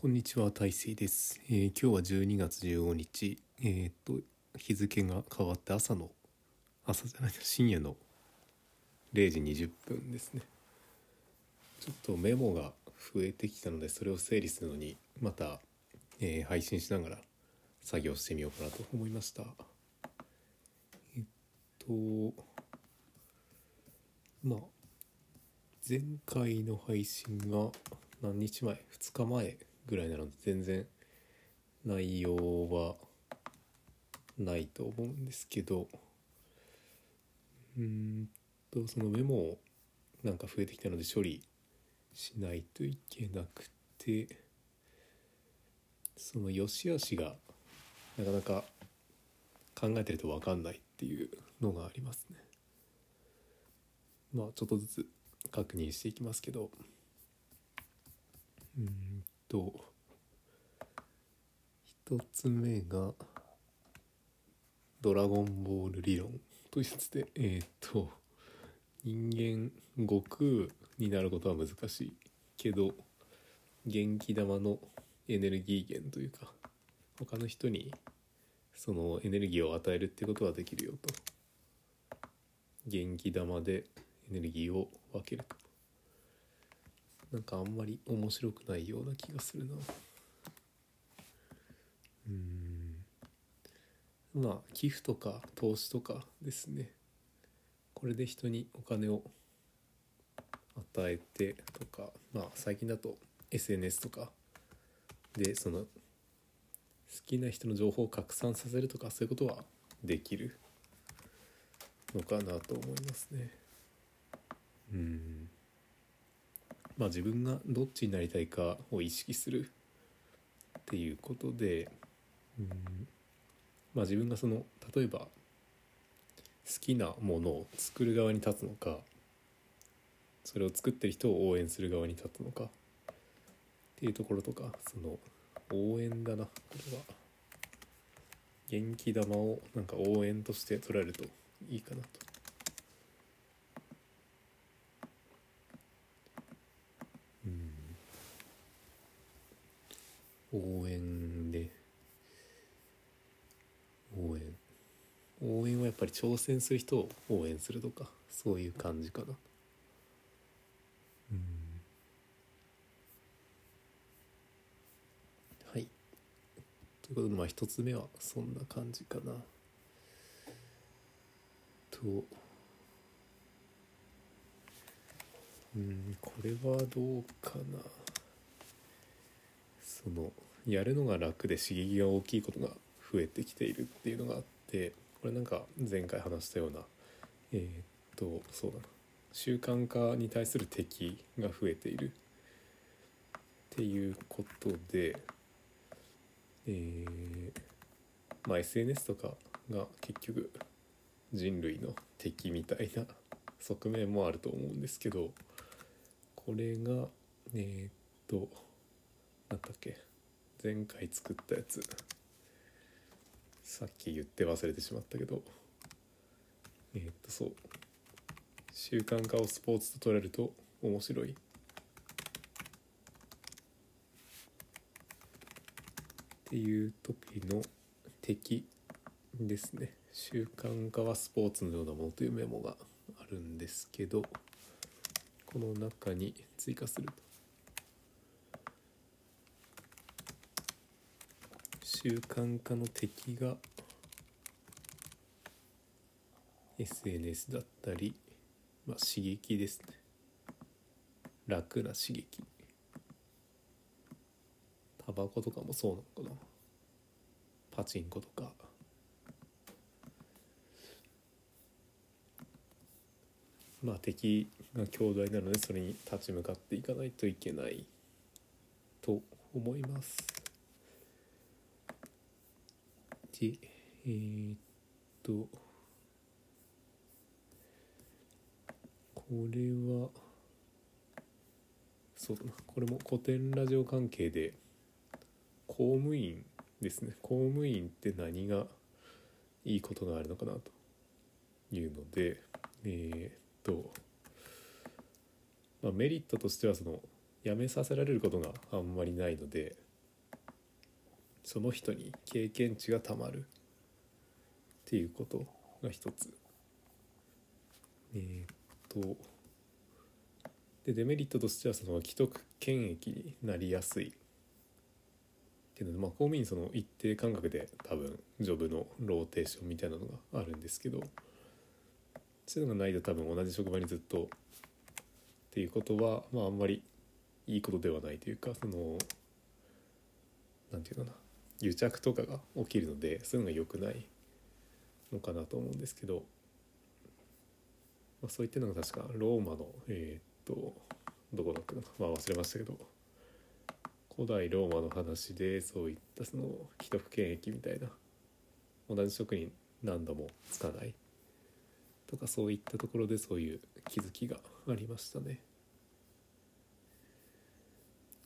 こんにちは、大成です。えー今日は12月15日、えーっと、日付が変わって朝の、朝じゃない、深夜の0時20分ですね。ちょっとメモが増えてきたので、それを整理するのに、また、えー配信しながら作業してみようかなと思いました。えっと、まあ、前回の配信が何日前？2日前ぐらいなので全然内容はないと思うんですけどうんとそのメモをなんか増えてきたので処理しないといけなくてその良し悪しがなかなか考えてると分かんないっていうのがありますね。まあちょっとずつ確認していきますけどうんと一つ目が「ドラゴンボール理論」というやつでえーっと人間悟空になることは難しいけど元気玉のエネルギー源というか他の人にそのエネルギーを与えるってことはできるよと。元気玉でエネルギーを分けると。なんかあんまり面白くないような気がするな。うん。まあ寄付とか投資とかですね。これで人にお金を与えてとかまあ最近だと SNS とかでその好きな人の情報を拡散させるとかそういうことはできるのかなと思いますね。うん。まあ自分がどっちになりたいかを意識するっていうことでうんまあ自分がその例えば好きなものを作る側に立つのかそれを作ってる人を応援する側に立つのかっていうところとかその応援だなこれは。元気玉をなんか応援として捉えるといいかなと応援で応援応援はやっぱり挑戦する人を応援するとかそういう感じかな。うん。はい。ということでまあ一つ目はそんな感じかな。とうんこれはどうかな。そのやるのが楽で刺激が大きいことが増えてきているっていうのがあってこれなんか前回話したようなえーっとそうだな。習慣化に対する敵が増えている。っていうことでえーまあ SNS とかが結局人類の敵みたいな側面もあると思うんですけどこれがえーっとなんだっけ。前回作ったやつ。さっき言って忘れてしまったけど。えーっとそう。習慣化をスポーツと捉えると面白い。っていう時の敵ですね。習慣化はスポーツのようなものというメモがあるんですけどこの中に追加すると。習慣化の敵が SNS だったり、まあ、刺激ですね。楽な刺激。タバコとかもそうなのかな。パチンコとか。まあ敵が強大なのでそれに立ち向かっていかないといけないと思います。でえーっとこれはそうだなこれも古典ラジオ関係で公務員ですね。公務員って何がいいことがあるのかなというのでえーっと、まあ、メリットとしてはその辞めさせられることがあんまりないのでその人に経験値がたまる。っていうことが一つ。えーっと。でデメリットとしてはその既得権益になりやすい。っていうのでまあ公務員その一定間隔で多分ジョブのローテーションみたいなのがあるんですけどそういうのがないと多分同じ職場にずっとっていうことはまああんまりいいことではないというかそのなんていうかな。癒着とかが起きるのでそういうのが良くないのかなと思うんですけど、まあ、そういったのが確かローマのえーっとどこだったのかまあ忘れましたけど古代ローマの話でそういったその既得権益みたいな同じ職に何度もつかないとかそういったところでそういう気づきがありましたね。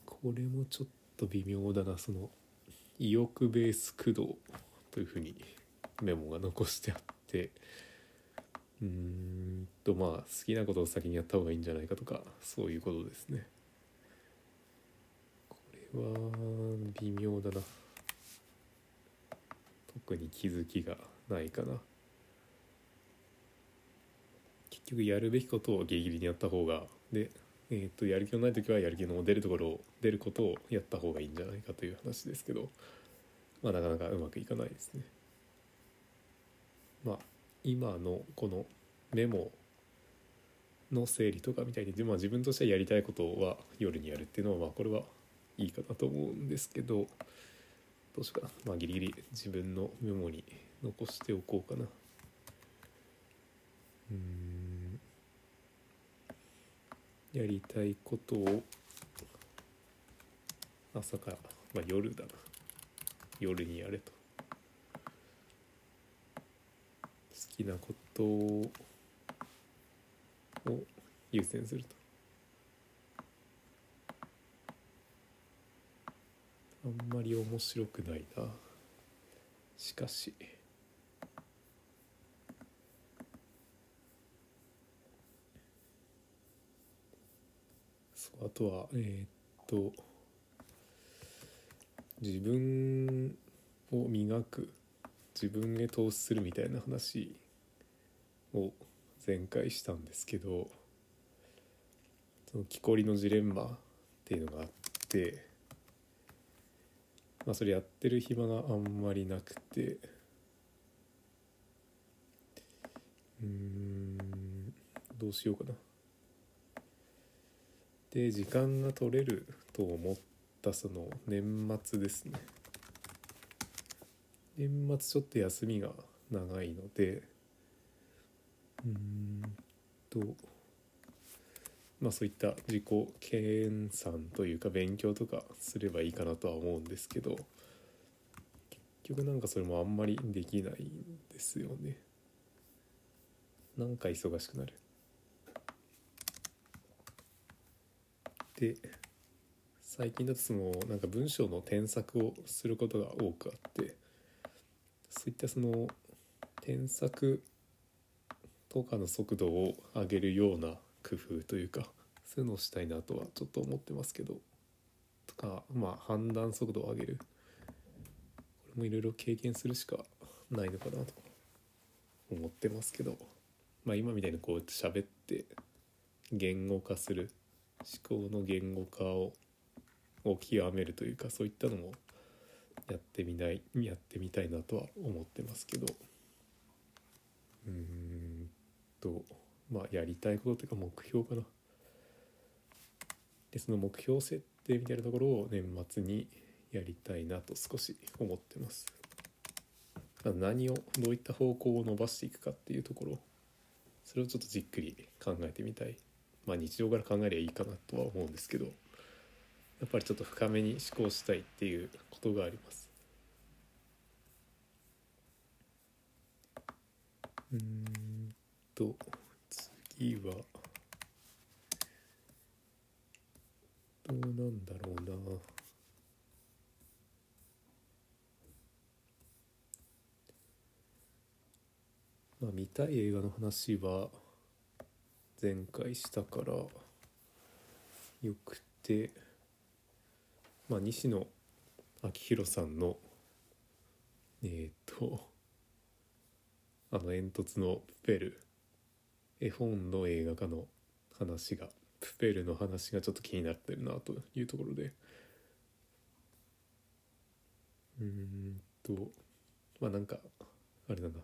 これもちょっと微妙だなその意欲ベース駆動というふうにメモが残してあってうーんとまあ好きなことを先にやった方がいいんじゃないかとかそういうことですね。これは微妙だな。特に気づきがないかな。結局やるべきことをギリギリにやった方がで、えー、とやる気のない時はやる気の出るところを出ることをやった方がいいんじゃないかという話ですけどまあなかなかうまくいかないですね。まあ今のこのメモの整理とかみたいに、まあ、自分としてはやりたいことは夜にやるっていうのはまあこれはいいかなと思うんですけどどうしようかなまあギリギリ自分のメモに残しておこうかな。うんやりたいことを朝から、まあ、夜だな。夜にやれと。好きなことを優先すると。あんまり面白くないな。しかし。あとはえーっと自分を磨く自分へ投資するみたいな話を前回したんですけどその木こりのジレンマっていうのがあってまあそれやってる暇があんまりなくてうんどうしようかな。で時間が取れると思ったその年末ですね。年末ちょっと休みが長いのでうーんとまあそういった自己研鑽というか勉強とかすればいいかなとは思うんですけど結局なんかそれもあんまりできないんですよね。なんか忙しくなる。で最近だとそのなんか文章の添削をすることが多くあってそういったその添削とかの速度を上げるような工夫というかそういうのをしたいなとはちょっと思ってますけどとかまあ判断速度を上げる。これもいろいろ経験するしかないのかなと思ってますけどまあ今みたいにこうやって喋って言語化する思考の言語化をを極めるというかそういったのもやってみないやってみたいなとは思ってますけど。うーんとまあやりたいことというか目標かな。でその目標設定みたいなところを年末にやりたいなと少し思ってます。何をどういった方向を伸ばしていくかっていうところ。それをちょっとじっくり考えてみたい。まあ日常から考えりゃいいかなとは思うんですけどやっぱりちょっと深めに思考したいっていうことがあります。うんと次はどうなんだろうな。まあ見たい映画の話は前回したからよくてまあ西野昭弘さんのえーっとあの煙突のプペル絵本の映画化の話がプペルの話がちょっと気になってるなというところで。うーんとまあなんかあれだな。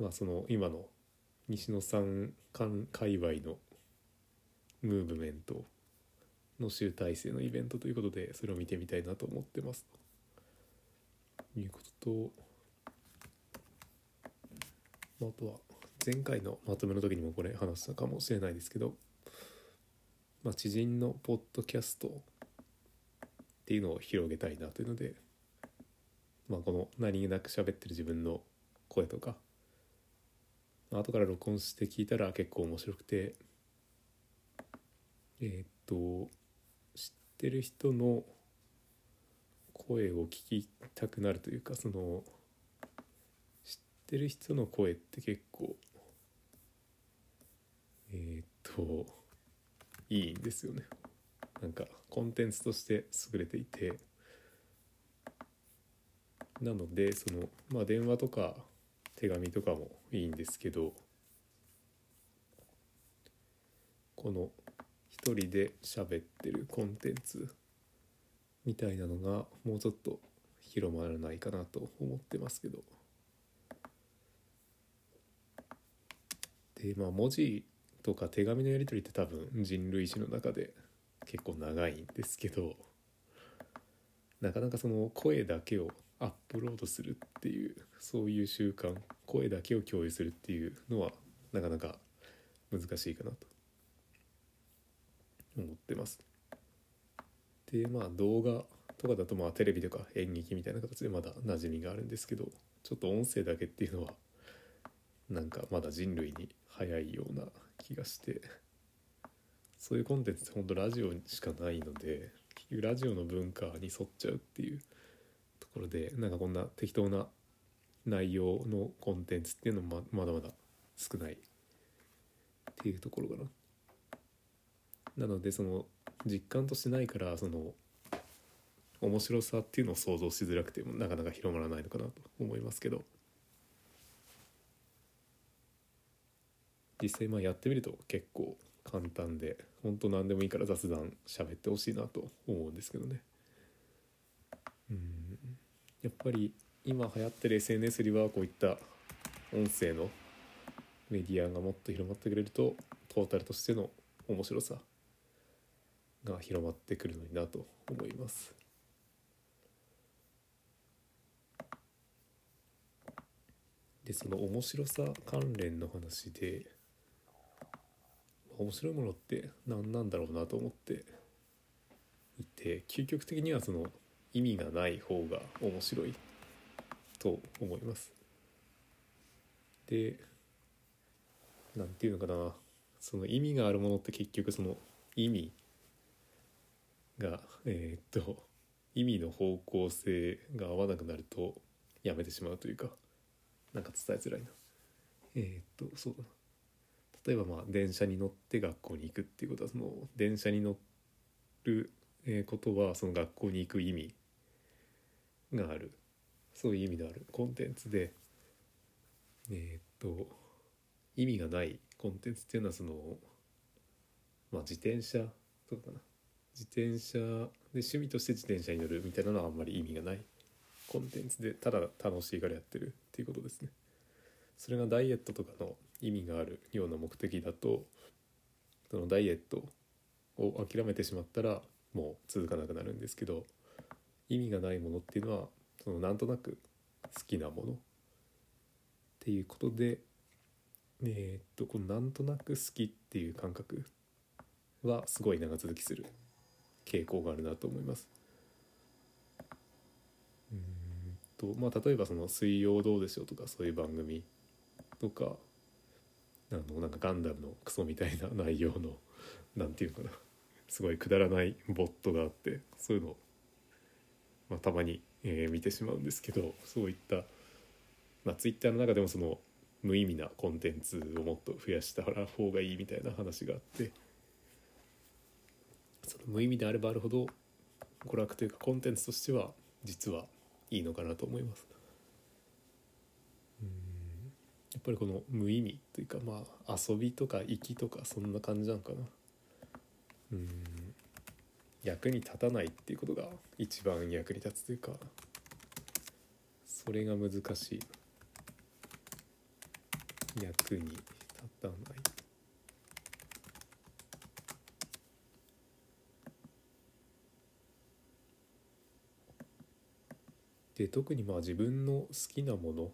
まあその今の西野さん界隈のムーブメントの集大成のイベントということでそれを見てみたいなと思ってます。ということとあとは前回のまとめの時にもこれ話したかもしれないですけど、まあ、知人のポッドキャストっていうのを広げたいなというので、まあ、この何気なく喋ってる自分の声とか、後から録音して聞いたら結構面白くてえーっと知ってる人の声を聞きたくなるというかその知ってる人の声って結構えーっといいんですよね。なんかコンテンツとして優れていてなのでそのまあ電話とか手紙とかもいいんですけどこの一人で喋ってるコンテンツみたいなのがもうちょっと広まらないかなと思ってますけど。でまあ文字とか手紙のやり取りって多分人類史の中で結構長いんですけどなかなかその声だけをアップロードするっていうそういう習慣声だけを共有するっていうのはなかなか難しいかなと思ってます。でまあ動画とかだとまあテレビとか演劇みたいな形でまだ馴染みがあるんですけどちょっと音声だけっていうのはなんかまだ人類に早いような気がしてそういうコンテンツって本当ラジオしかないので結局ラジオの文化に沿っちゃうっていうころでなんかこんな適当な内容のコンテンツっていうのもまだまだ少ないっていうところかな。なのでその実感としてないからその面白さっていうのを想像しづらくてもなかなか広まらないのかなと思いますけど。実際まあやってみると結構簡単で本当何でもいいから雑談喋ってほしいなと思うんですけどね。うん。やっぱり今流行ってる SNS よりはこういった音声のメディアがもっと広まってくれるとトータルとしての面白さが広まってくるのになと思います。でその面白さ関連の話で面白いものって何なんだろうなと思っていて究極的にはその意味がない方が面白いと思います。で何て言うのかな。その意味があるものって結局その意味がえー、っと意味の方向性が合わなくなるとやめてしまうというかなんか伝えづらいな。えー、っとそうだな。例えばまあ電車に乗って学校に行くっていうことはその電車に乗ることはその学校に行く意味がある。そういう意味のある。コンテンツで。えー、っと意味がない。コンテンツっていうのはそのまあ自転車とかかな。自転車で趣味として自転車に乗るみたいなのはあんまり意味がない。コンテンツでただ楽しいからやってる。っていうことですね。それがダイエットとかの意味がある。ような目的だとそのダイエットを諦めてしまったらもう続かなくなるんですけど意味がないものっていうのはそのなんとなく好きなものっていうことでえー、っとこのなんとなく好きっていう感覚はすごい長続きする傾向があるなと思います。うんとまあ例えばその「水曜どうでしょう」とかそういう番組とかあのなんかガンダムのクソみたいな内容のなんていうかなすごいくだらないボットがあってそういうのを、まあ、たまに、えー、見てしまうんですけどそういった、まあ、ツイッターの中でもその無意味なコンテンツをもっと増やした方がいいみたいな話があってその無意味であればあるほど娯楽というかコンテンツとしては実はいいのかなと思います。うんやっぱりこの無意味というかまあ遊びとか粋とかそんな感じなのかな。うん役に立たないっていうことが一番役に立つというかそれが難しい。役に立たない。で特にまあ自分の好きなもの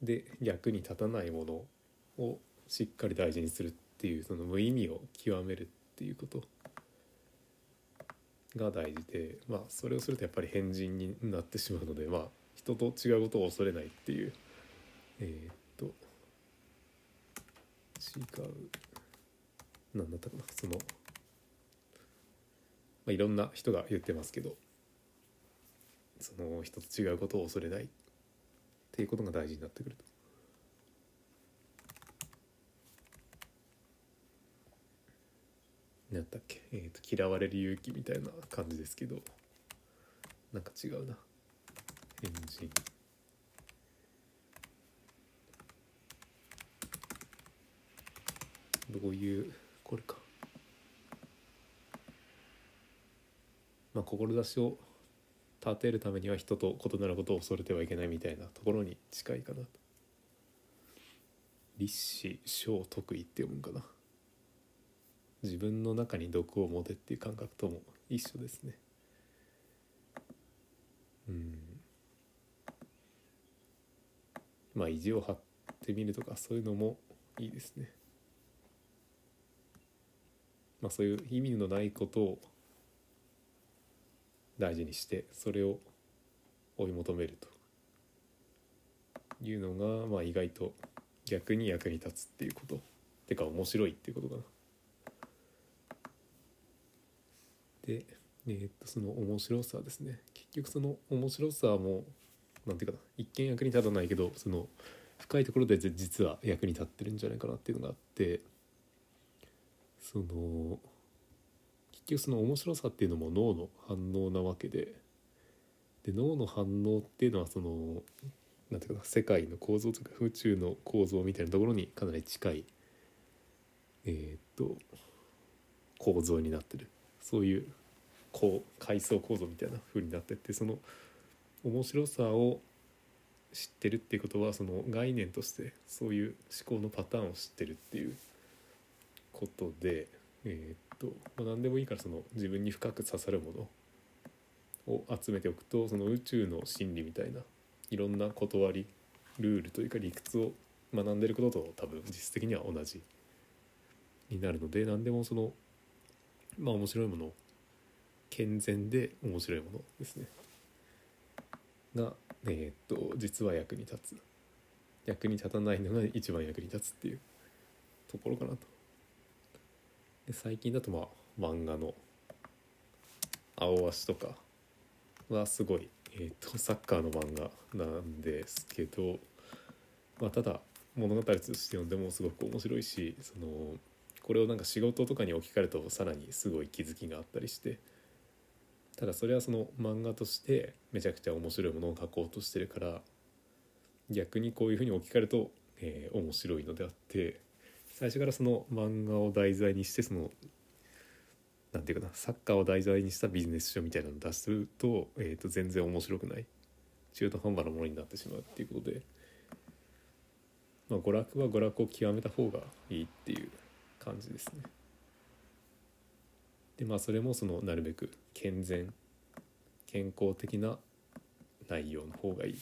で役に立たないものをしっかり大事にするっていうその無意味を極めるっていうこと。が大事でまあそれをするとやっぱり変人になってしまうのでまあ人と違うことを恐れないっていうえーっと違う何だったかなその、まあ、いろんな人が言ってますけどその人と違うことを恐れないっていうことが大事になってくると。何だっけ、えーと嫌われる勇気みたいな感じですけど。なんか違うな。変人。どういうこれか。まあ志を立てるためには人と異なることを恐れてはいけないみたいなところに近いかなと。立志小得意って読むんかな。自分の中に毒を持てっていう感覚とも一緒ですね。うん。まあ意地を張ってみるとかそういうのもいいですね。まあそういう意味のないことを大事にしてそれを追い求めるというのが、まあ、意外と逆に役に立つっていうこと。ってか面白いっていうことかな。で、えーっとその面白さですね。結局その面白さもなんていうかな一見役に立たないけどその深いところで実は役に立ってるんじゃないかなっていうのがあってその結局その面白さっていうのも脳の反応なわけでで脳の反応っていうのはそのなんていうかな世界の構造とか宇宙の構造みたいなところにかなり近いえーっと構造になってる。そういうこう階層構造みたいな風になってってその面白さを知ってるっていうことはその概念としてそういう思考のパターンを知ってるっていうことでえーっと、まあ、何でもいいからその自分に深く刺さるものを集めておくとその宇宙の真理みたいないろんな断りルールというか理屈を学んでることと多分実質的には同じになるので何でもそのまあ面白いもの健全で面白いものですね。がえーっと実は役に立つ。役に立たないのが一番役に立つっていうところかなと。で最近だとまあ漫画の「青足」とかはすごい、えー、とサッカーの漫画なんですけど、まあ、ただ物語として読んでもすごく面白いしそのこれをなんか仕事とかに置き換えるとさらにすごい気づきがあったりしてただそれはその漫画としてめちゃくちゃ面白いものを書こうとしてるから逆にこういうふうに置き換えると、えー面白いのであって最初からその漫画を題材にしてそのなんていうかなサッカーを題材にしたビジネス書みたいなのを出すと,、えー、と全然面白くない中途半端なものになってしまうっていうことで、まあ、娯楽は娯楽を極めた方がいいっていう感じですね。でまあそれもそのなるべく健全健康的な内容の方がいい。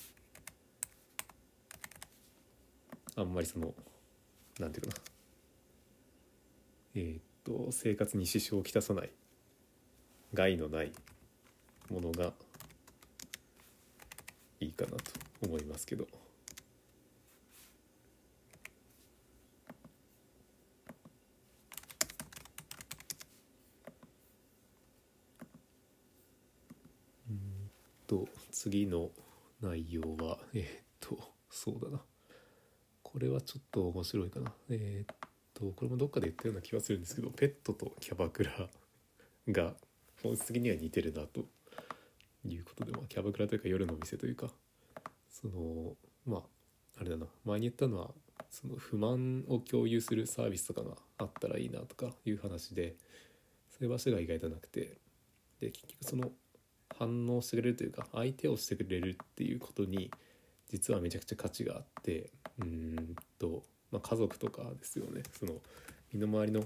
あんまりそのなんていうかなえーっと生活に支障をきたさない害のないものがいいかなと思いますけどうんと次の内容は えーっとそうだな。これはちょっと面白いかな。えーっとこれもどっかで言ったような気がするんですけどペットとキャバクラが本質的には似てるなと。いうことで、まあ、キャバクラというか夜のお店というかそのまああれだな。前に言ったのはその不満を共有するサービスとかがあったらいいなとかいう話でそういう場所が意外となくてで結局その反応してくれるというか相手をしてくれるっていうことに実はめちゃくちゃ価値があってうんと、まあ、家族とかですよねその身の回りの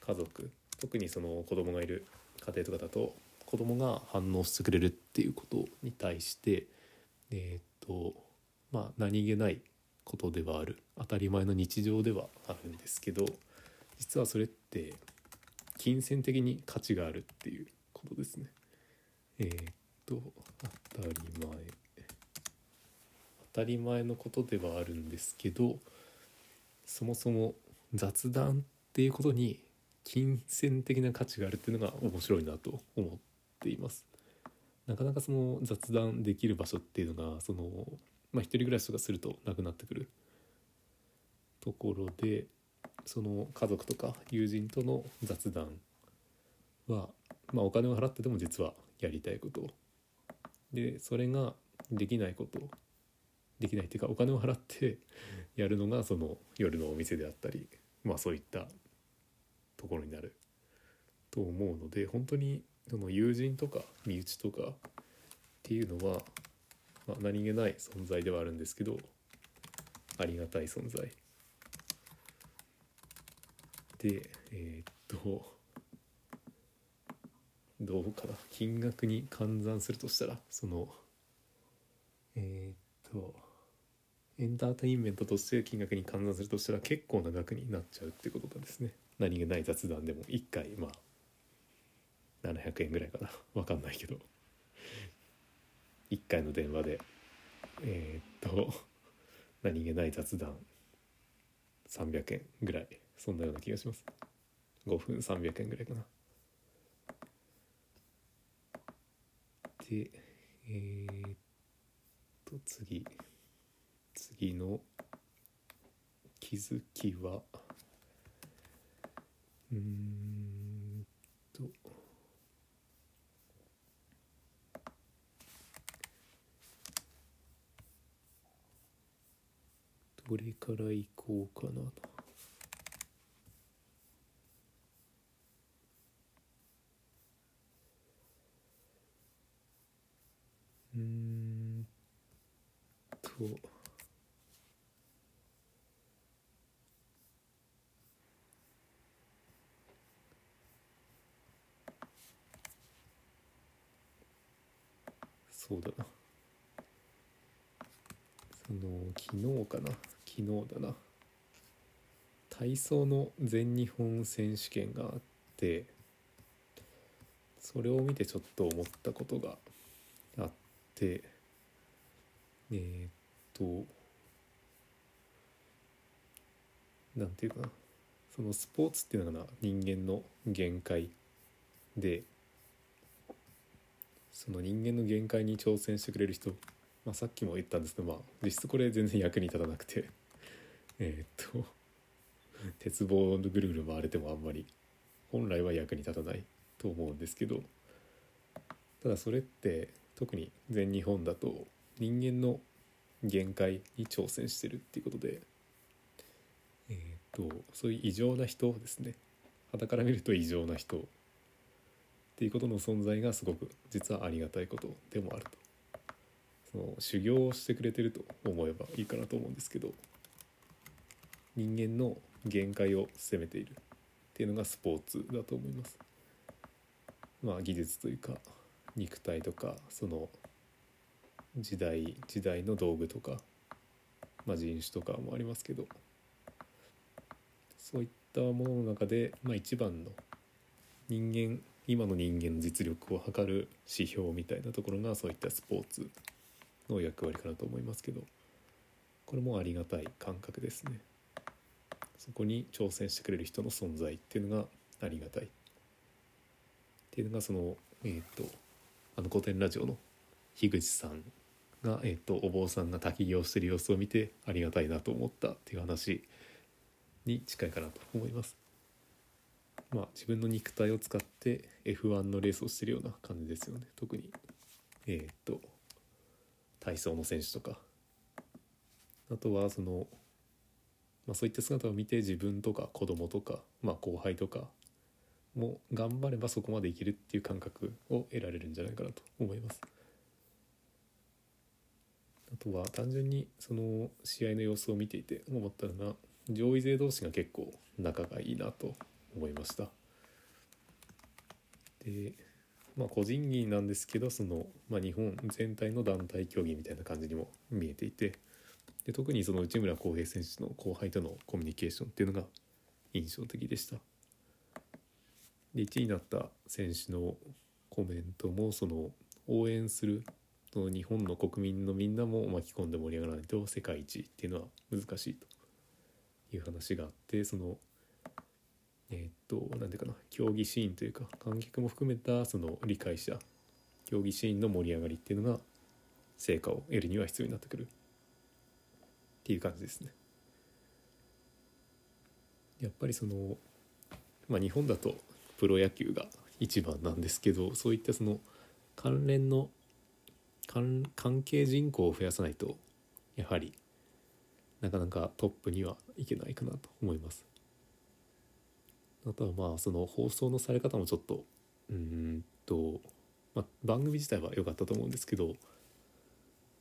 家族特にその子供がいる家庭とかだと子供が反応してくれるっていうことに対してえっ、とまあ何気ないことではある当たり前の日常ではあるんですけど実はそれって金銭的に価値があるっていうことですね。えーっと当たり前当たり前のことではあるんですけどそもそも雑談っていうことに金銭的な価値があるっていうのが面白いなと思っています。なかなかその雑談できる場所っていうのがそのまあ一人暮らしとかするとなくなってくるところでその家族とか友人との雑談は、まあ、お金を払ってでも実はやりたいことでそれができないことできないっていうかお金を払ってやるのがその夜のお店であったりまあそういったところになると思うので本当にその友人とか身内とかっていうのは、まあ、何気ない存在ではあるんですけどありがたい存在。でえーっとどうかな金額に換算するとしたらそのえーっとエンターテインメントとして金額に換算するとしたら結構な額になっちゃうってことなんですね。何気ない雑談でも1回まあ700円ぐらいかな。分かんないけど。1回の電話でえーっと何気ない雑談300円ぐらい。そんなような気がします。5分300円ぐらいかな。でえーっと次。次の気づきは。うーんと。どれからいこうかなと。うんとそうだな。その昨日かな。昨日だな。体操の全日本選手権があってそれを見てちょっと思ったことがてえーっとなんていうかな。そのスポーツっていうのがな人間の限界でその人間の限界に挑戦してくれる人、まあ、さっきも言ったんですけど、まあ、実質これ全然役に立たなくて。えっと鉄棒のぐるぐる回れてもあんまり本来は役に立たないと思うんですけどただそれって特に全日本だと人間の限界に挑戦してるっていうことでえー、とそういう異常な人ですね。傍から見ると異常な人っていうことの存在がすごく実はありがたいことでもあると。その修行をしてくれてると思えばいいかなと思うんですけど人間の限界を攻めているっていうのがスポーツだと思います。まあ技術というか肉体とかその時代時代の道具とか、まあ、人種とかもありますけどそういったものの中で、まあ、一番の人間今の人間の実力を測る指標みたいなところがそういったスポーツの役割かなと思いますけどこれもありがたい感覚ですね。そこに挑戦してくれる人の存在っていうのがありがたい。っていうのがそのえっ、とあの古典ラジオの樋口さんが、えー、とお坊さんが焚き木をしてる様子を見てありがたいなと思ったっていう話に近いかなと思います。まあ自分の肉体を使って F1 のレースをしてるような感じですよね特にえーっと体操の選手とかあとはその、まあ、そういった姿を見て自分とか子供とか、まあ、後輩とかも頑張ればそこまでいけるっていう感覚を得られるんじゃないかなと思います。あとは単純にその試合の様子を見ていて思ったのが上位勢同士が結構仲がいいなと思いました。でまあ個人技なんですけどその、まあ、日本全体の団体競技みたいな感じにも見えていてで特にその内村航平選手の後輩とのコミュニケーションっていうのが印象的でした。で1位になった選手のコメントもその応援するその日本の国民のみんなも巻き込んで盛り上がらないと世界一っていうのは難しいと。いう話があってそのえーっと何ていうかな競技シーンというか観客も含めたその理解者競技シーンの盛り上がりっていうのが成果を得るには必要になってくる。っていう感じですね。やっぱりその、まあ、日本だとプロ野球が一番なんですけどそういったその関連の関関係人口を増やさないとやはりなかなかトップにはいけないかなと思います。あとはまあその放送のされ方もちょっとうんと、まあ、番組自体は良かったと思うんですけど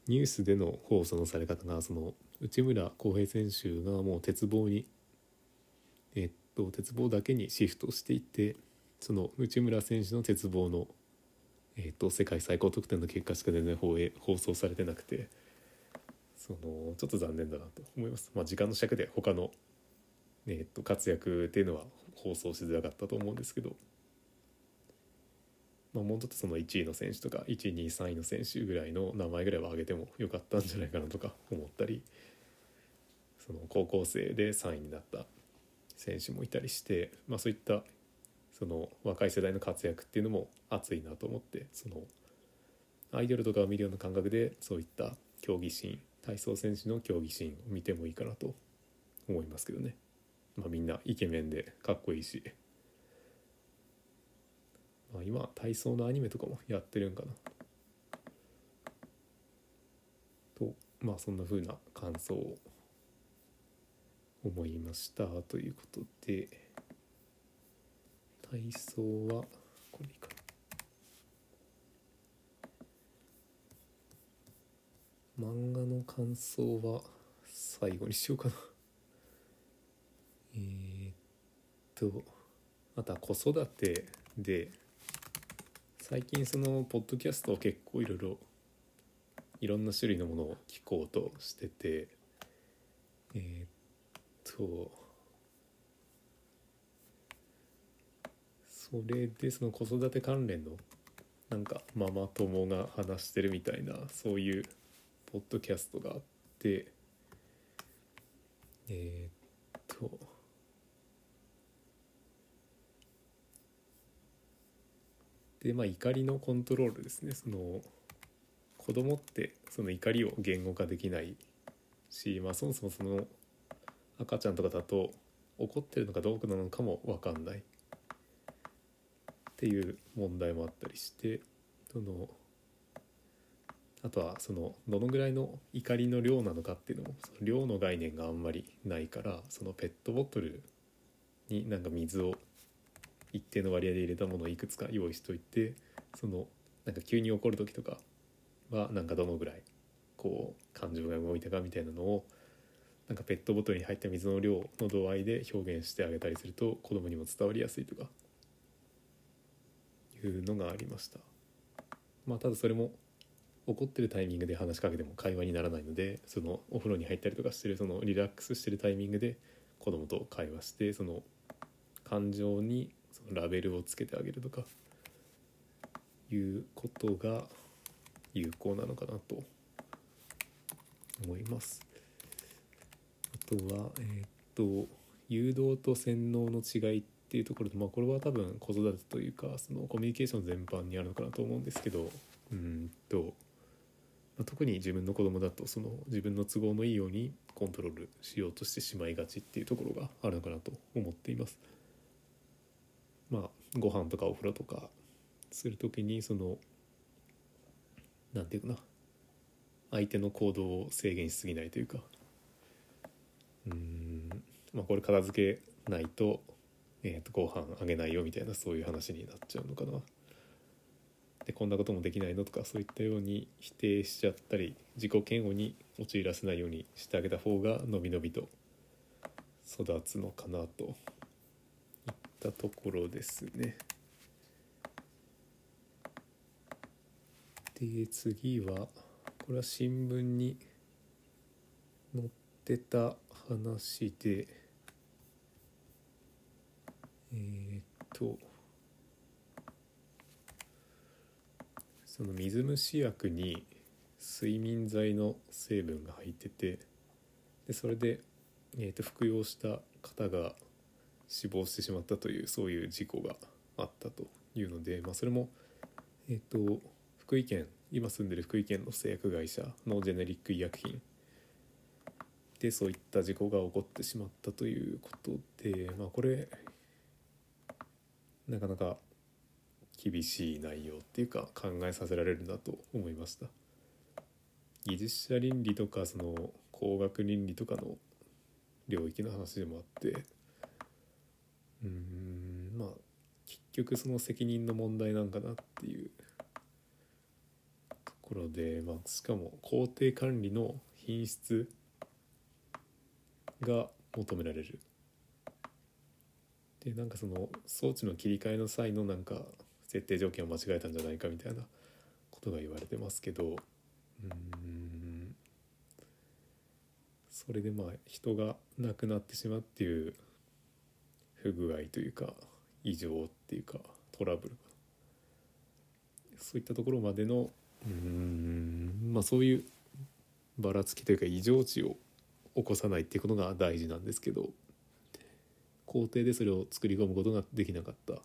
ニュースでの放送のされ方がその内村航平選手がもう鉄棒にえっと鉄棒だけにシフトしていってその内村選手の鉄棒の、えっと世界最高得点の結果しか全然放映放送されてなくてそのちょっと残念だなと思います。まあ、時間の尺で他の、えっと活躍っていうのは放送しづらかったと思うんですけど、まあ、もうちょっとその1位の選手とか1位2位3位の選手ぐらいの名前ぐらいは挙げてもよかったんじゃないかなとか思ったりその高校生で3位になった選手もいたりして、まあ、そういったその若い世代の活躍っていうのも熱いなと思ってそのアイドルとかを見るような感覚でそういった競技シーン体操選手の競技シーンを見てもいいかなと思いますけどね、まあ、みんなイケメンでかっこいいし、まあ、今体操のアニメとかもやってるんかな。とまあそんな風な感想を思いましたということで。体操はこれか。な漫画の感想は最後にしようかな。えー、っとまた子育てで最近そのポッドキャストを結構いろいろいろんな種類のものを聞こうとしててえー、っとそれでその子育て関連のなんかママ友が話してるみたいなそういうポッドキャストがあってえ、っとでまあ怒りのコントロールですね。その子供ってその怒りを言語化できないし、まあ、そもそもその赤ちゃんとかだと怒ってるのかどうかなのかも分かんない。っていう問題もあったりしてそのあとはそのどのぐらいの怒りの量なのかっていうのもその量の概念があんまりないからそのペットボトルになんか水を一定の割合で入れたものをいくつか用意しといてそのなんか急に怒る時とかはなんかどのぐらいこう感情が動いたかみたいなのをなんかペットボトルに入った水の量の度合いで表現してあげたりすると子供にも伝わりやすいとかいうのがありました。まあただそれも怒ってるタイミングで話しかけても会話にならないのでそのお風呂に入ったりとかしてるそのリラックスしてるタイミングで子供と会話してその感情にそのラベルをつけてあげるとかいうことが有効なのかなと思います。あとはえーっと誘導と洗脳の違いってっていうところで、まあ、これは多分子育てというかそのコミュニケーション全般にあるのかなと思うんですけどうんと、まあ、特に自分の子供だとその自分の都合のいいようにコントロールしようとしてしまいがちっていうところがあるのかなと思っています。まあご飯とかお風呂とかする時にそのなんていうかな相手の行動を制限しすぎないというかうんまあこれ片付けないと,、えー、とご飯あげないよみたいなそういう話になっちゃうのかな。でこんなこともできないのとかそういったように否定しちゃったり自己嫌悪に陥らせないようにしてあげた方がのびのびと育つのかなといったところですね。で次はこれは新聞に載ってた話でえー、っとその水虫薬に睡眠剤の成分が入っててでそれで、えー、と服用した方が死亡してしまったというそういう事故があったというので、まあ、それも、えー、と福井県今住んでる福井県の製薬会社のジェネリック医薬品でそういった事故が起こってしまったということで、まあ、これなかなか厳しい内容っていうか考えさせられるなと思いました。技術者倫理とかその工学倫理とかの領域の話でもあってうんまあ結局その責任の問題なんかなっていうところで、まあ、しかも工程管理の品質が求められる。でなんかその装置の切り替えの際のなんか設定条件を間違えたんじゃないかみたいなことが言われてますけどうん。それでまあ人が亡くなってしまうっていう不具合というか異常っていうかトラブルそういったところまでのうん。まあそういうばらつきというか異常値を起こさないっていうことが大事なんですけど。工程でそれを作り込むことができなかった。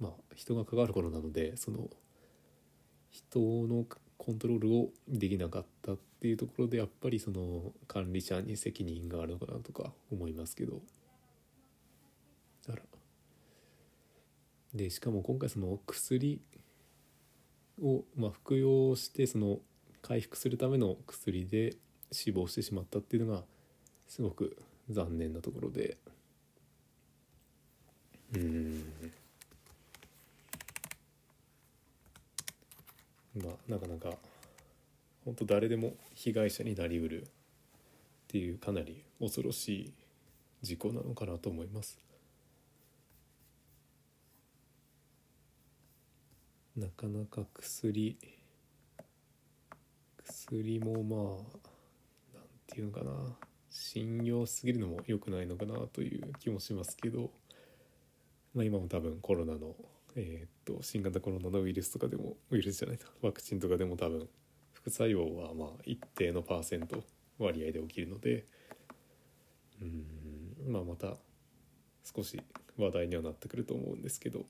まあ人が関わる頃なのでその人のコントロールをできなかったっていうところでやっぱりその管理者に責任があるのかなとか思いますけど。だからでしかも今回その薬を、まあ、服用してその回復するための薬で死亡してしまったっていうのがすごく残念なところで。うん。まあなかなか本当誰でも被害者になりうるっていうかなり恐ろしい事故なのかなと思います。なかなか薬薬もまあなんていうのかな。信用しすぎるのも良くないのかなという気もしますけど、まあ、今も多分コロナのえー、っと新型コロナのウイルスとかでもウイルスじゃないな ワクチンとかでも多分副作用はまあ一定のパーセント割合で起きるのでうんまあまた少し話題にはなってくると思うんですけど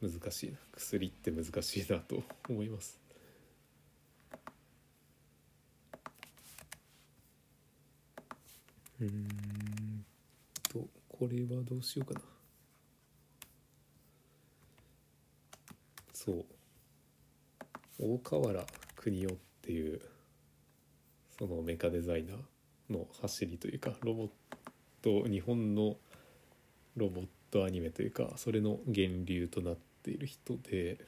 難しいな薬って難しいなと思います。うんこれはどうしようかな。そう大河原邦夫っていうそのメカデザイナーの走りというかロボット日本のロボットアニメというかそれの源流となっている人で、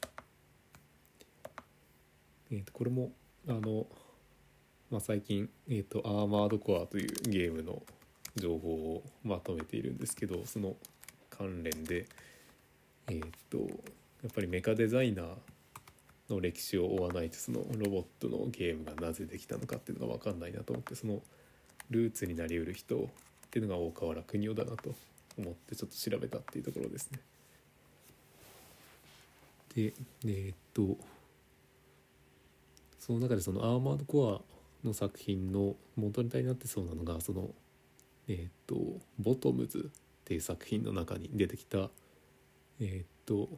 えー、とこれもあの、まあ、最近、えーと「アーマードコア」というゲームの情報をまとめているんですけどその関連でえっ、とやっぱりメカデザイナーの歴史を追わないとそのロボットのゲームがなぜできたのかっていうのが分かんないなと思ってそのルーツになりうる人っていうのが大河原邦夫だなと思ってちょっと調べたっていうところですね。でえー、っとその中でそのアーマードコアの作品の元ネタになってそうなのがそのえー、と「ボトムズ」っていう作品の中に出てきたえー、と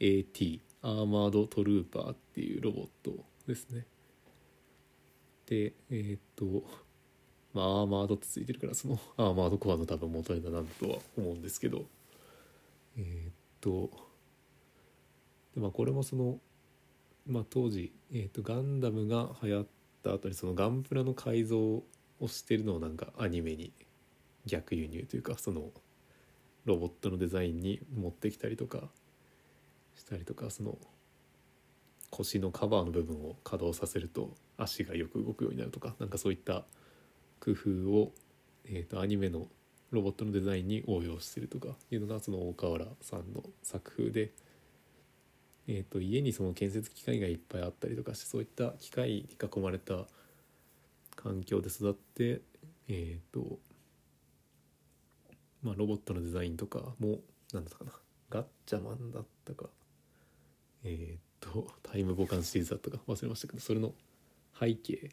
AT アーマードトルーパーっていうロボットですね。でえー、っとまあアーマードってついてるからそのアーマードコアの多分元ネタなんだとは思うんですけどえ、っとでまあこれもそのまあ、当時、えーと、ガンダムが流行った後にそのガンプラの改造をしてるのをなんかアニメに逆輸入というかそのロボットのデザインに持ってきたりとかしたりとかその腰のカバーの部分を稼働させると足がよく動くようになるとかなんかそういった工夫を、えーと、アニメのロボットのデザインに応用してるとかいうのがその大河原さんの作風で、えーと、家にその建設機械がいっぱいあったりとかしてそういった機械に囲まれた環境で育ってえっ、ー、とまあロボットのデザインとかも何だったかなガッチャマンだったか。えっ、とタイムボカンシリーズだったか。忘れましたけどそれの背景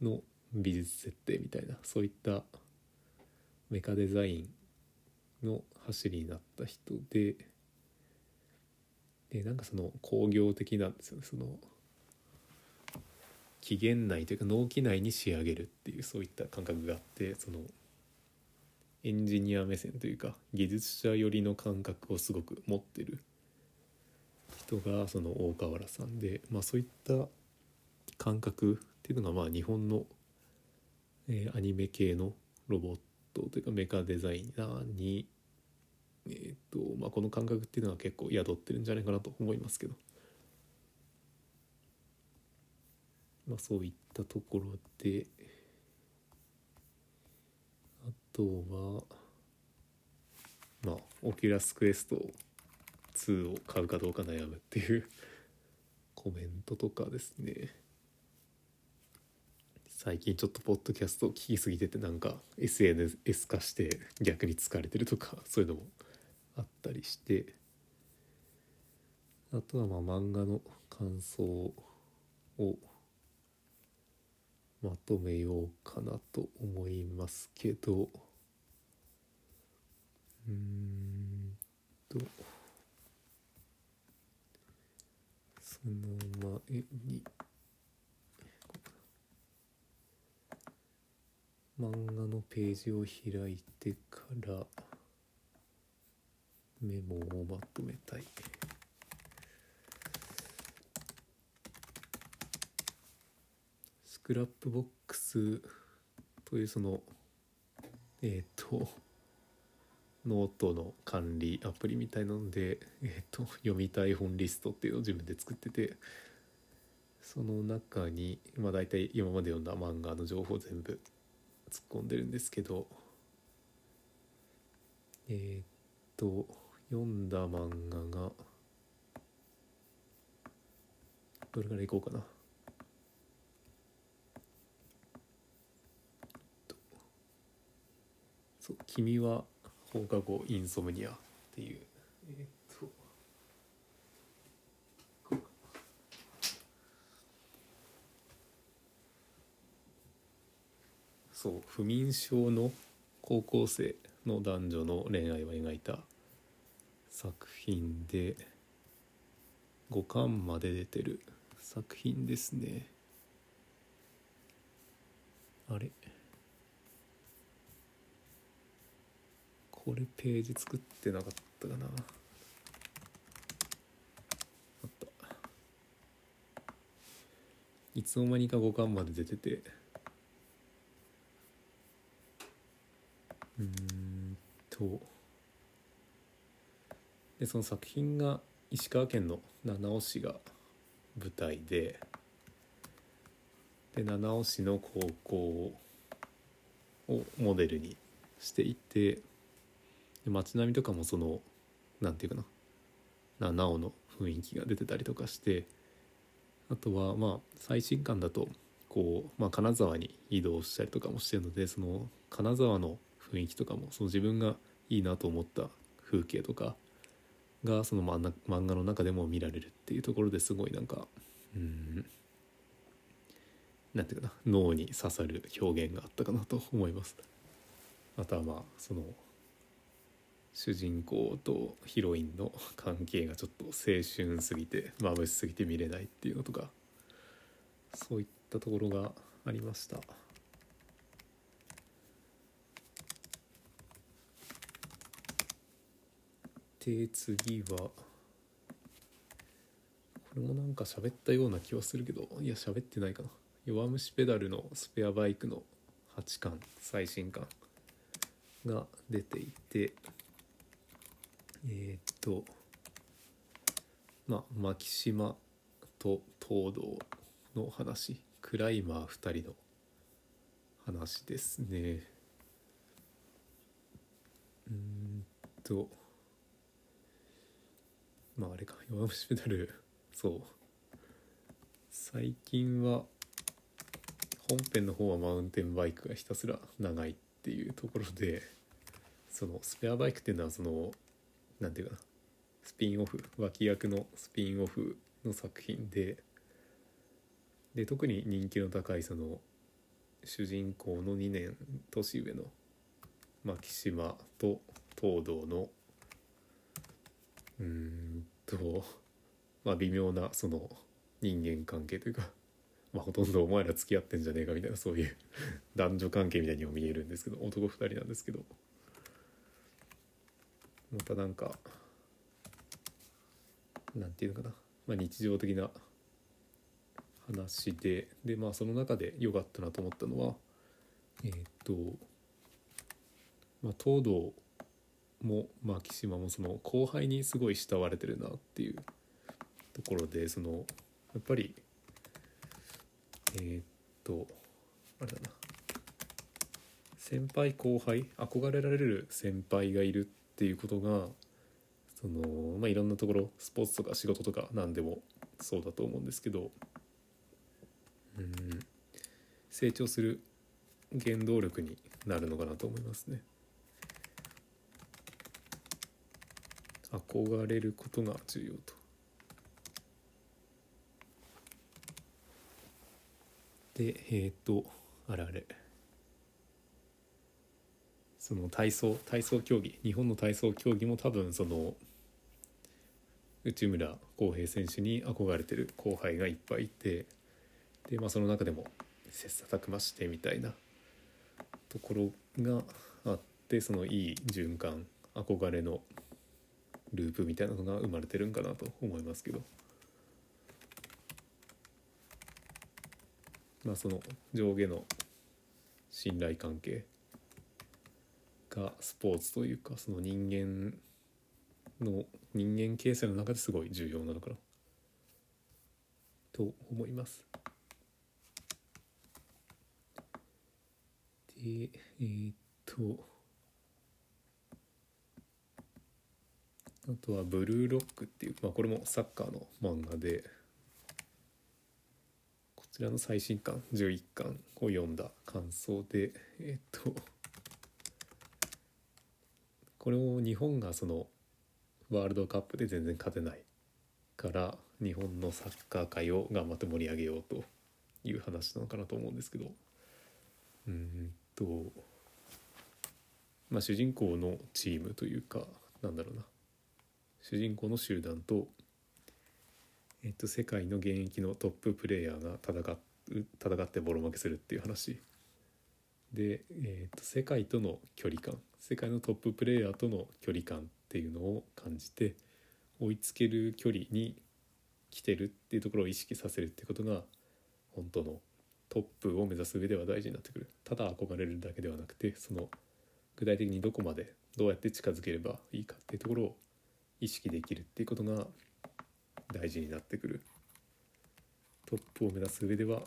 の美術設定みたいなそういったメカデザインの走りになった人ででなんかその工業的なんですよね。その期限内というか納期内に仕上げるっていうそういった感覚があってそのエンジニア目線というか技術者寄りの感覚をすごく持ってる。人がその大河原さんで、まあ、そういった感覚っていうのがまあ日本のえー、アニメ系のロボットというかメカデザイナーに、えーとまあ、この感覚っていうのは結構宿ってるんじゃないかなと思いますけど、まあ、そういったところでとはまあオキュラスクエスト2を買うかどうか悩むっていうコメントとかですね。最近ちょっとポッドキャストを聞きすぎててなんか SNS 化して逆に疲れてるとか そういうのもあったりして。あとはまあ漫画の感想をまとめようかなと思いますけど。うんと。その前に。漫画のページを開いてからメモをまとめたい。クラップボックスというそのえっ、ー、とノートの管理アプリみたいなので、えーと、読みたい本リストっていうのを自分で作っててその中に、まあ、大体今まで読んだ漫画の情報全部突っ込んでるんですけどえー、っと読んだ漫画がどれからいこうかな。そう「君は放課後インソムニア」っていう。えー、っそう不眠症の高校生の男女の恋愛を描いた作品で5巻まで出てる作品ですね。あれ？これページ作ってなかったかな。あった。いつの間にか5巻まで出てて。うんと。でその作品が石川県の七尾市が舞台で。で七尾市の高校をモデルにしていて。で街並みとかもそのなんていうかな七尾の雰囲気が出てたりとかしてあとはまあ最新刊だとこう、まあ、金沢に移動したりとかもしてるのでその金沢の雰囲気とかもその自分がいいなと思った風景とかがその漫画の中でも見られるっていうところですごいなんかうんなんていうかな脳に刺さる表現があったかなと思います。あとはまあその主人公とヒロインの関係がちょっと青春すぎて眩しすぎて見れないっていうのとかそういったところがありました。で次はこれもなんか喋ったような気はするけどいや喋ってないかな弱虫ペダルのスペアバイクの8巻最新巻が出ていてえー、っとまあ牧島と東堂の話クライマー2人の話ですね。うんとまああれか弱虫ペダル。そう。最近は本編の方はマウンテンバイクがひたすら長いっていうところでそのスペアバイクっていうのはその何て言うかな。スピンオフ脇役のスピンオフの作品でで特に人気の高いその主人公の2年年上の牧島と東堂のうんとまあ微妙なその人間関係というか、まあ、ほとんどお前ら付き合ってんじゃねえかみたいなそういう男女関係みたいにも見えるんですけど男2人なんですけど。またなんかなんていうのかな、まあ、日常的な話で。でまあその中で良かったなと思ったのはえっ、とまあ東堂も牧島もその後輩にすごい慕われてるなっていうところでそのやっぱりえっ、とあれだな。先輩後輩？憧れられる先輩がいるっていうことがそのまあいろんなところスポーツとか仕事とか何でもそうだと思うんですけどうん成長する原動力になるのかなと思いますね。憧れることが重要と。でえっ、とあれあれその体操体操競技日本の体操競技も多分その内村航平選手に憧れてる後輩がいっぱいいてで、まあ、その中でも切磋琢磨してみたいなところがあってそのいい循環憧れのループみたいなのが生まれてるんかなと思いますけど。まあその上下の信頼関係がスポーツというかその人間の人間形成の中ですごい重要なのかなと思います。でえー、っとあとは「ブルーロック」っていう、まあ、これもサッカーの漫画でこちらの最新刊11巻を読んだ感想でえー、っとこれを日本がそのワールドカップで全然勝てないから日本のサッカー界を頑張って盛り上げようという話なのかなと思うんですけど。うんとまあ主人公のチームというかなんだろうな。主人公の集団と、えっと、世界の現役のトッププレーヤーが戦う戦ってボロ負けするっていう話。で、えっと、世界との距離感世界のトッププレーヤーとの距離感っていうのを感じて追いつける距離に来てるっていうところを意識させるってことが本当のトップを目指す上では大事になってくる。ただ憧れるだけではなくてその具体的にどこまでどうやって近づければいいかっていうところを意識できるっていうことが大事になってくる。トップを目指す上では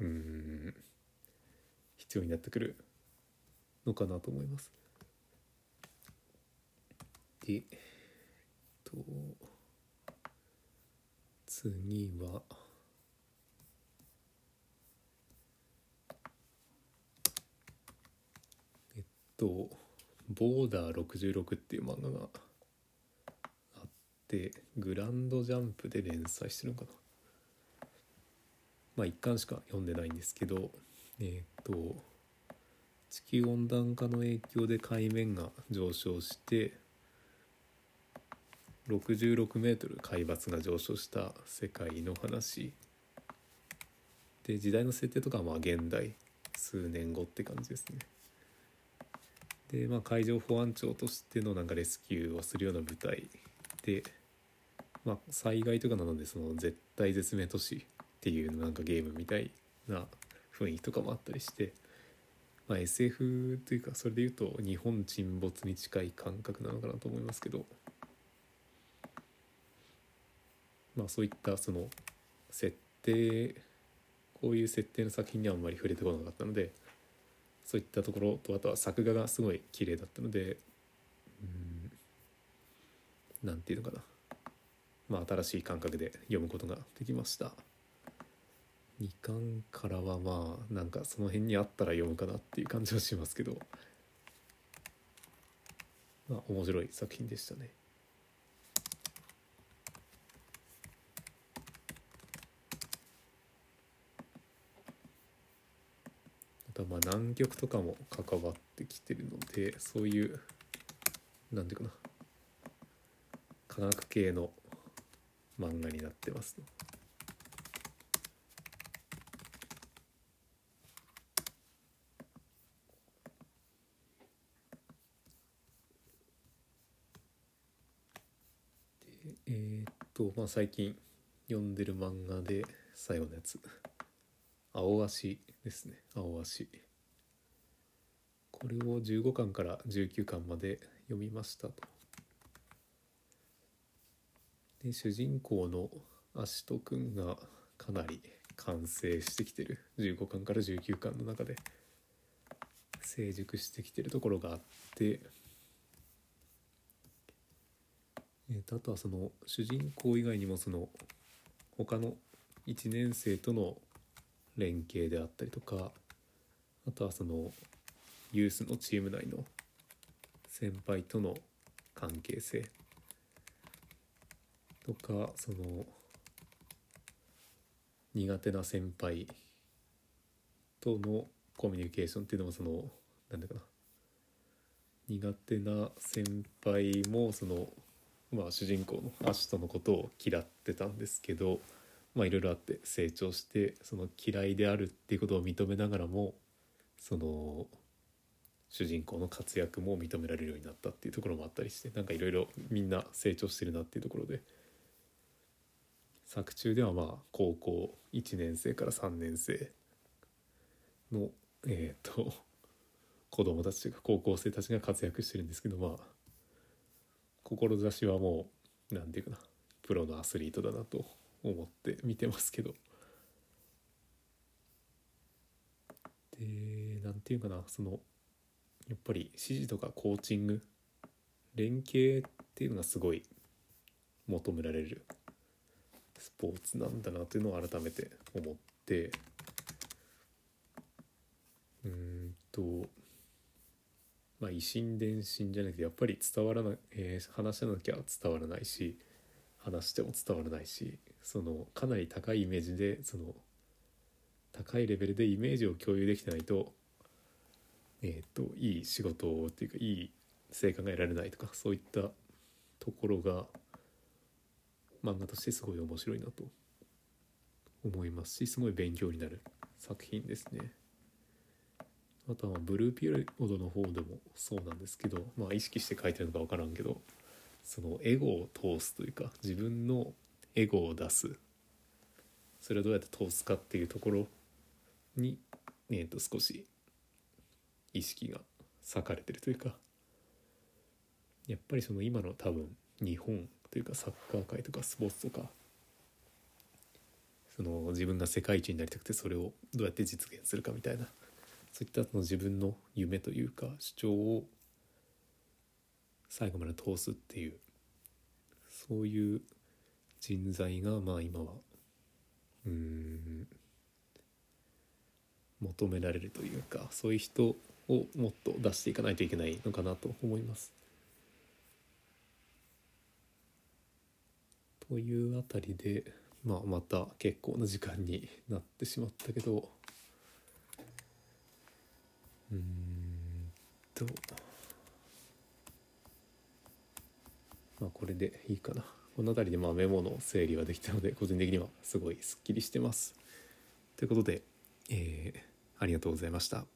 うん。要になってくるのかなと思います。で、えっと、次は、えっと、ボーダー66っていう漫画があって、グランドジャンプで連載してるのかな。まあ一巻しか読んでないんですけど、えっと、地球温暖化の影響で海面が上昇して66メートル海抜が上昇した世界の話。で時代の設定とかはまあ現代数年後って感じですね。でまあ海上保安庁としてのなんかレスキューをするような部隊でまあ災害とかなのでその絶対絶命都市っていうなんかゲームみたいな雰囲気とかもあったりして、まあ、SF というかそれで言うと日本沈没に近い感覚なのかなと思いますけどまあそういったその設定こういう設定の作品にはあんまり触れてこなかったのでそういったところとあとは作画がすごい綺麗だったのでうんなんていうのかな。まあ新しい感覚で読むことができました。2巻からはまあなんかその辺にあったら読むかなっていう感じはしますけど。まあ面白い作品でしたね。あとまあ南極とかも関わってきてるのでそういうなんていうかな。科学系の漫画になってます、えーっとまあ最近読んでる漫画で最後のやつ「青足」ですね「青足」これを15巻から19巻まで読みましたと。で主人公のアシト君がかなり完成してきてる。15巻から19巻の中で成熟してきてるところがあって、えーとあとはその主人公以外にもその他の1年生との連携であったりとかあとはそのユースのチーム内の先輩との関係性とかその苦手な先輩とのコミュニケーションっていうのもそのなんだかな。苦手な先輩もそのまあ主人公のアシトのことを嫌ってたんですけどいろいろあって成長してその嫌いであるっていうことを認めながらもその主人公の活躍も認められるようになったっていうところもあったりしてなんかいろいろみんな成長してるなっていうところで作中ではまあ高校1年生から3年生のえっ、と子供たちというか高校生たちが活躍してるんですけどまあ志はもう何て言うかなプロのアスリートだなと思って見てますけど。で何て言うかなそのやっぱり指示とかコーチング連携っていうのがすごい求められるスポーツなんだなというのを改めて思って。うんとまあ維心伝心じゃなくてやっぱり伝わらない、えー話さなきゃ伝わらないし話しても伝わらないしそのかなり高いイメージでその高いレベルでイメージを共有できてないとえっ、といい仕事っていうかいい成果が得られないとかそういったところが漫画としてすごい面白いなと思いますしすごい勉強になる作品ですね。あとはブルーピリオドの方でもそうなんですけどまあ意識して書いてるのか分からんけどそのエゴを通すというか自分のエゴを出す。それをどうやって通すかっていうところに、えー、と少し意識が割かれてるというかやっぱりその今の多分日本というかサッカー界とかスポーツとかその自分が世界一になりたくてそれをどうやって実現するかみたいな。そういったその自分の夢というか主張を最後まで通すっていうそういう人材がまあ今はうん求められるというかそういう人をもっと出していかないといけないのかなと思います。というあたりで、まあ、また結構な時間になってしまったけどうんと。まあこれでいいかな。この辺りでまあメモの整理はできたので個人的にはすごいすっきりしてます。ということで、えーありがとうございました。